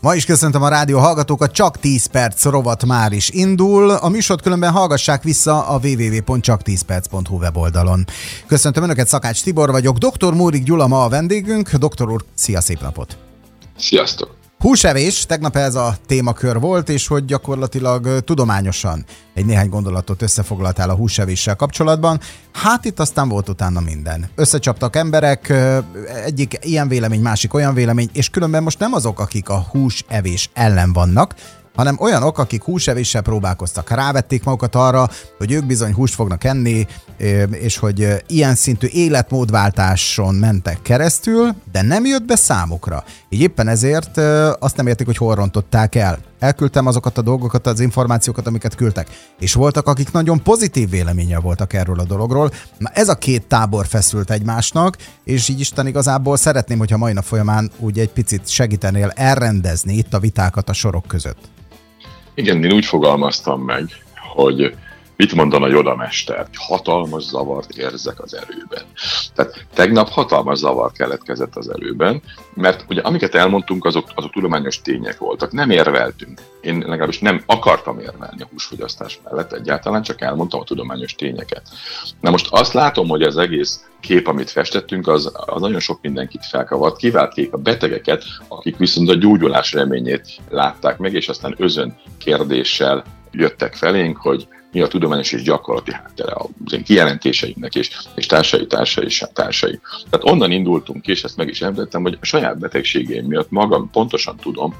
Ma is köszöntöm a rádió hallgatókat, csak 10 perc rovat már is indul. A műsort különben hallgassák vissza a www.csak10perc.hu weboldalon. Köszöntöm Önöket, Szakács Tibor vagyok, dr. Mórik Gyula ma a vendégünk. Doktor úr, szia, szép napot! Sziasztok! Húsevés, tegnap ez a témakör volt, és hogy gyakorlatilag tudományosan egy néhány gondolatot összefoglaltál a húsevéssel kapcsolatban. Hát itt aztán volt utána minden. Összecsaptak emberek, egyik ilyen vélemény, másik olyan vélemény, és különben most nem azok, akik a húsevés ellen vannak, hanem olyanok, akik húsevéssel próbálkoztak. Rávették magukat arra, hogy ők bizony húst fognak enni, és hogy ilyen szintű életmódváltáson mentek keresztül, de nem jött be számukra. Így éppen ezért azt nem értik, hogy hol rontották el. Elküldtem azokat a dolgokat, az információkat, amiket küldtek. És voltak, akik nagyon pozitív véleménye voltak erről a dologról. Na ez a két tábor feszült egymásnak, és így Isten igazából szeretném, hogyha mai nap folyamán úgy egy picit segítenél elrendezni itt a vitákat a sorok között. Igen, én úgy fogalmaztam meg, hogy mit mondan a Joda mester? Hatalmas zavart érzek az erőben. Tehát tegnap hatalmas zavar keletkezett az erőben, mert ugye amiket elmondtunk, azok, azok tudományos tények voltak. Nem érveltünk. Én legalábbis nem akartam érvelni a húsfogyasztás mellett egyáltalán, csak elmondtam a tudományos tényeket. Na most azt látom, hogy az egész kép, amit festettünk, az, az nagyon sok mindenkit felkavart. Kiváltkék a betegeket, akik viszont a gyógyulás reményét látták meg, és aztán özön kérdéssel jöttek felénk, hogy mi a tudományos és gyakorlati háttere az én kijelentéseinknek és, és társai, társai társai. Tehát onnan indultunk ki, és ezt meg is említettem, hogy a saját betegségeim miatt magam pontosan tudom,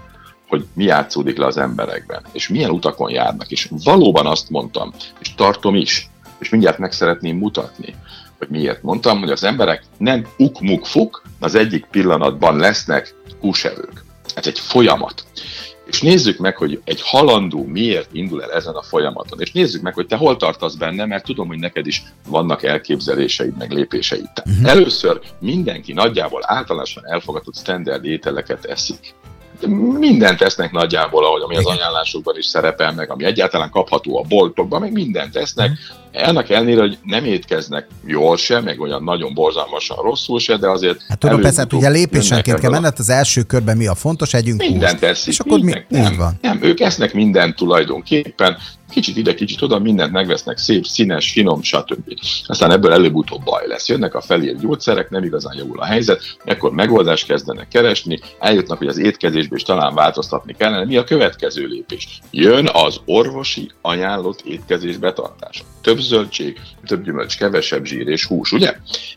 hogy mi játszódik le az emberekben, és milyen utakon járnak, és valóban azt mondtam, és tartom is, és mindjárt meg szeretném mutatni, hogy miért mondtam, hogy az emberek nem uk-muk-fuk, az egyik pillanatban lesznek húsevők. Ez egy folyamat és nézzük meg, hogy egy halandó miért indul el ezen a folyamaton, és nézzük meg, hogy te hol tartasz benne, mert tudom, hogy neked is vannak elképzeléseid, meg lépéseid. Uh-huh. Először mindenki nagyjából általánosan elfogadott standard ételeket eszik mindent tesznek nagyjából, ahogy ami az ajánlásokban is szerepel, meg ami egyáltalán kapható a boltokban, meg mindent tesznek. Ennek ellenére, hogy nem étkeznek jól se, meg olyan nagyon borzalmasan rosszul se, de azért... Hát tudom, persze, hát ugye lépésenként kell menned, az első körben mi a fontos, együnk Mindent teszik. És akkor mi, nem, van. Nem, ők esznek mindent tulajdonképpen, kicsit ide, kicsit oda, mindent megvesznek, szép, színes, finom, stb. Aztán ebből előbb-utóbb baj lesz. Jönnek a felírt gyógyszerek, nem igazán javul a helyzet, ekkor megoldást kezdenek keresni, eljutnak, hogy az étkezésbe is talán változtatni kellene. Mi a következő lépés? Jön az orvosi ajánlott étkezés betartása. Több zöldség, több gyümölcs, kevesebb zsír és hús, ugye?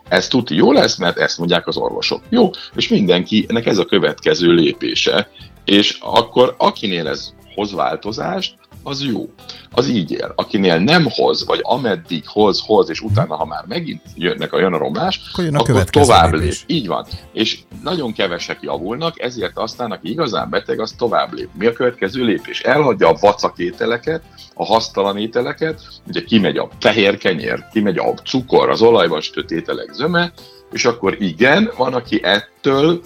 Ez tudni jó lesz, mert ezt mondják az orvosok. Jó, és mindenkinek ez a következő lépése, és akkor akinél ez hoz változást, az jó. Az így él. Akinél nem hoz, vagy ameddig hoz, hoz, és utána, ha már megint jönnek a jön a romlás, akkor, jön a akkor tovább lép. Így van. És nagyon kevesek javulnak, ezért aztán, aki igazán beteg, az tovább lép. Mi a következő lépés? Elhagyja a vacak ételeket, a hasztalan ételeket, ugye kimegy a fehér kenyér, kimegy a cukor, az olajban sütött ételek zöme, és akkor igen, van, aki ettől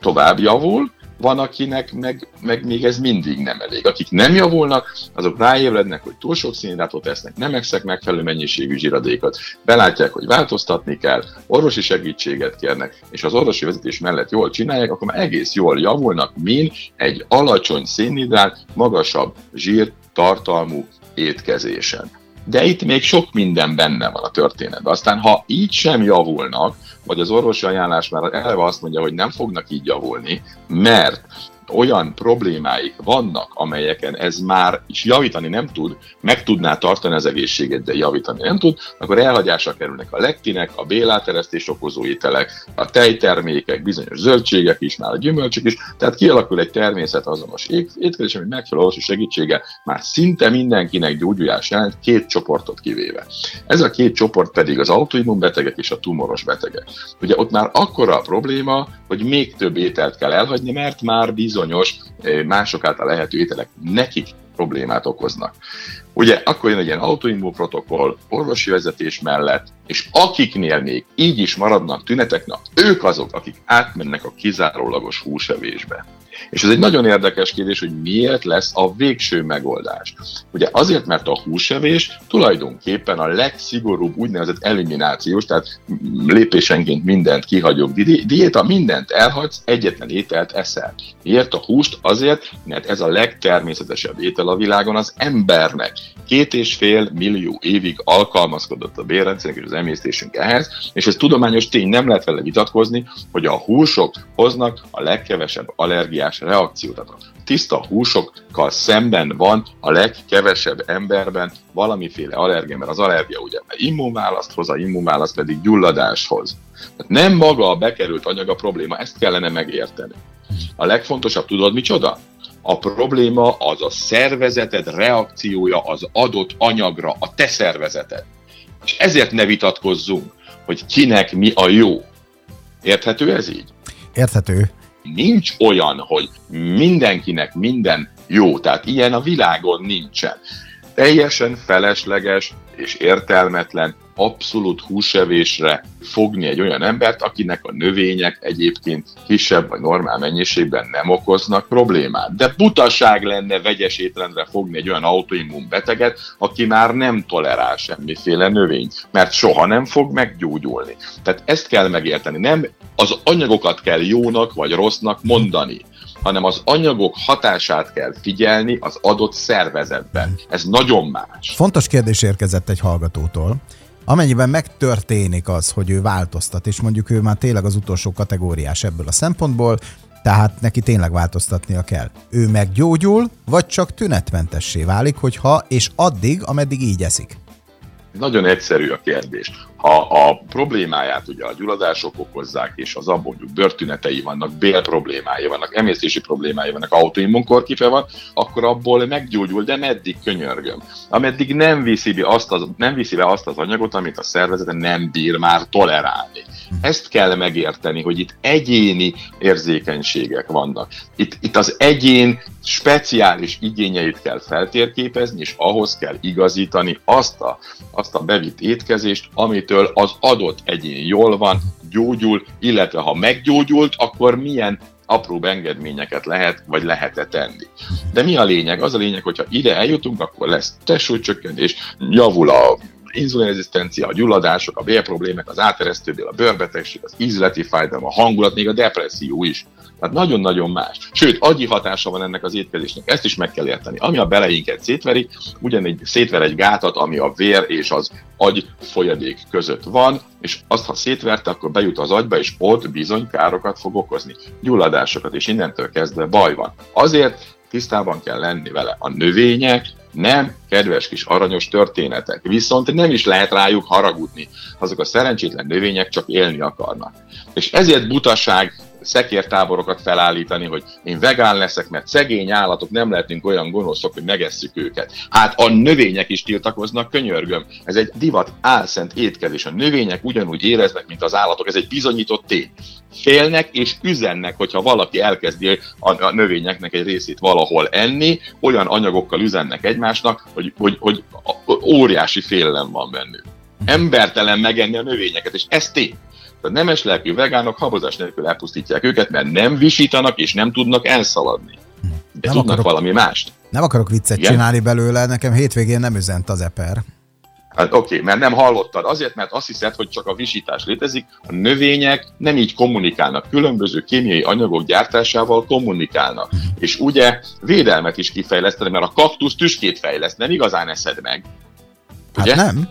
tovább javul, van, akinek meg, meg még ez mindig nem elég. Akik nem javulnak, azok ráébrednek, hogy túl sok szénhidrátot esznek, nem eszek megfelelő mennyiségű zsíradékot, belátják, hogy változtatni kell, orvosi segítséget kérnek, és az orvosi vezetés mellett jól csinálják, akkor már egész jól javulnak, mint egy alacsony szénhidrát, magasabb zsír tartalmú étkezésen. De itt még sok minden benne van a történetben. Aztán, ha így sem javulnak, vagy az orvosi ajánlás már eleve azt mondja, hogy nem fognak így javulni, mert olyan problémáik vannak, amelyeken ez már is javítani nem tud, meg tudná tartani az egészséget, de javítani nem tud, akkor elhagyásra kerülnek a lektinek, a béláteresztés okozó ételek, a tejtermékek, bizonyos zöldségek is, már a gyümölcsök is, tehát kialakul egy természetazonos étkezés, ami megfelelő orvosi segítsége már szinte mindenkinek gyógyulás jelent, két csoportot kivéve. Ez a két csoport pedig az autoimmun betegek és a tumoros betegek. Ugye ott már akkora a probléma, hogy még több ételt kell elhagyni, mert már bizony bizonyos eh, mások által lehető ételek nekik problémát okoznak. Ugye akkor jön egy ilyen autoimmun protokoll orvosi vezetés mellett, és akiknél még így is maradnak tünetek, na ők azok, akik átmennek a kizárólagos húsevésbe. És ez egy nagyon érdekes kérdés, hogy miért lesz a végső megoldás. Ugye azért, mert a húsevés tulajdonképpen a legszigorúbb úgynevezett eliminációs, tehát lépésenként mindent kihagyok di- diéta, mindent elhagysz, egyetlen ételt eszel. Miért a húst? Azért, mert ez a legtermészetesebb étel a világon az embernek. Két és fél millió évig alkalmazkodott a bérrendszerünk és az emésztésünk ehhez, és ez tudományos tény, nem lehet vele vitatkozni, hogy a húsok hoznak a legkevesebb allergiás reakciót. Tehát a tiszta húsokkal szemben van a legkevesebb emberben valamiféle allergia, mert az allergia ugye immunválaszt hoz, a immunválaszt pedig gyulladáshoz. Tehát nem maga a bekerült anyag a probléma, ezt kellene megérteni. A legfontosabb, tudod micsoda? A probléma az a szervezeted reakciója az adott anyagra, a te szervezeted. És ezért ne vitatkozzunk, hogy kinek mi a jó. Érthető ez így? Érthető. Nincs olyan, hogy mindenkinek minden jó, tehát ilyen a világon nincsen. Teljesen felesleges és értelmetlen abszolút húsevésre fogni egy olyan embert, akinek a növények egyébként kisebb vagy normál mennyiségben nem okoznak problémát. De butaság lenne vegyes étrendre fogni egy olyan autoimmun beteget, aki már nem tolerál semmiféle növényt, mert soha nem fog meggyógyulni. Tehát ezt kell megérteni. Nem az anyagokat kell jónak vagy rossznak mondani, hanem az anyagok hatását kell figyelni az adott szervezetben. Ez nagyon más. Fontos kérdés érkezett egy hallgatótól. Amennyiben megtörténik az, hogy ő változtat, és mondjuk ő már tényleg az utolsó kategóriás ebből a szempontból, tehát neki tényleg változtatnia kell. Ő meggyógyul, vagy csak tünetmentessé válik, hogyha és addig, ameddig így eszik. Nagyon egyszerű a kérdés. Ha a problémáját ugye a gyulladások okozzák, és az mondjuk bőrtünetei vannak, bél problémái vannak, emésztési problémái vannak, autoimmunkorkife van, akkor abból meggyógyul, de meddig könyörgöm. Ameddig nem viszi, be azt az, nem viszi be azt az anyagot, amit a szervezete nem bír már tolerálni. Ezt kell megérteni, hogy itt egyéni érzékenységek vannak. Itt, itt az egyén speciális igényeit kell feltérképezni, és ahhoz kell igazítani azt a, azt a bevitt étkezést, amitől az adott egyén jól van, gyógyul, illetve ha meggyógyult, akkor milyen apró engedményeket lehet, vagy lehet-e tenni. De mi a lényeg? Az a lényeg, hogyha ide eljutunk, akkor lesz testsúlycsökkentés, javul a inzulinrezisztencia, a gyulladások, a bélproblémák, az áteresztőbél, a bőrbetegség, az ízleti fájdalom, a hangulat, még a depresszió is. Tehát nagyon-nagyon más. Sőt, agyi hatása van ennek az étkezésnek, ezt is meg kell érteni. Ami a beleinket szétveri, ugyanígy szétver egy gátat, ami a vér és az agy folyadék között van, és azt, ha szétverte, akkor bejut az agyba, és ott bizony károkat fog okozni, gyulladásokat, és innentől kezdve baj van. Azért tisztában kell lenni vele. A növények nem kedves kis aranyos történetek, viszont nem is lehet rájuk haragudni. Azok a szerencsétlen növények csak élni akarnak. És ezért butaság szekértáborokat felállítani, hogy én vegán leszek, mert szegény állatok nem lehetünk olyan gonoszok, hogy megesszük őket. Hát a növények is tiltakoznak, könyörgöm. Ez egy divat álszent étkezés. A növények ugyanúgy éreznek, mint az állatok. Ez egy bizonyított tény. Félnek és üzennek, hogyha valaki elkezdi a, növényeknek egy részét valahol enni, olyan anyagokkal üzennek egymásnak, hogy, hogy, hogy óriási félelem van bennük. Embertelen megenni a növényeket, és ez tény. A nemes lelkű vegánok habozás nélkül elpusztítják őket, mert nem visítanak és nem tudnak elszaladni. De nem tudnak akarok, valami mást. Nem akarok viccet Igen? csinálni belőle, nekem hétvégén nem üzent az eper. Hát oké, okay, mert nem hallottad. Azért, mert azt hiszed, hogy csak a visítás létezik. A növények nem így kommunikálnak. Különböző kémiai anyagok gyártásával kommunikálnak. És ugye védelmet is kifejlesztenek, mert a kaktusz tüskét fejleszt, nem igazán eszed meg. Hát ugye? Hát nem.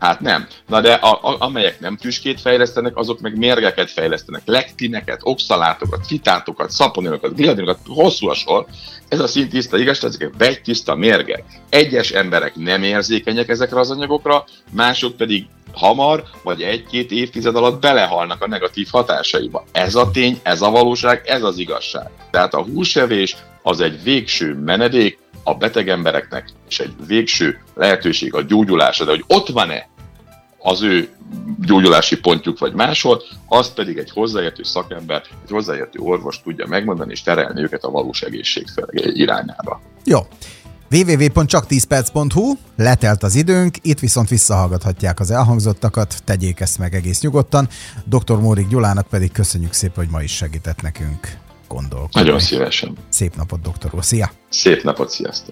Hát nem. Na de a, a, amelyek nem tüskét fejlesztenek, azok meg mérgeket fejlesztenek, lektineket, oxalátokat, fitátokat, szaponilokat, gliadinokat, hosszú a sor. Ez a szintiszta igazság, ezek vegytiszta mérgek. Egyes emberek nem érzékenyek ezekre az anyagokra, mások pedig hamar, vagy egy-két évtized alatt belehalnak a negatív hatásaiba. Ez a tény, ez a valóság, ez az igazság. Tehát a húsevés az egy végső menedék, a beteg embereknek, és egy végső lehetőség a gyógyulásra, de hogy ott van-e az ő gyógyulási pontjuk vagy máshol, azt pedig egy hozzáértő szakember, egy hozzáértő orvos tudja megmondani és terelni őket a valós egészség irányába. Jó. www.csak10perc.hu, letelt az időnk, itt viszont visszahallgathatják az elhangzottakat, tegyék ezt meg egész nyugodtan. Dr. Mórik Gyulának pedig köszönjük szépen, hogy ma is segített nekünk gondolkodni. Nagyon szívesen. Szép napot, doktor úr. Szia! Szép napot, sziasztok!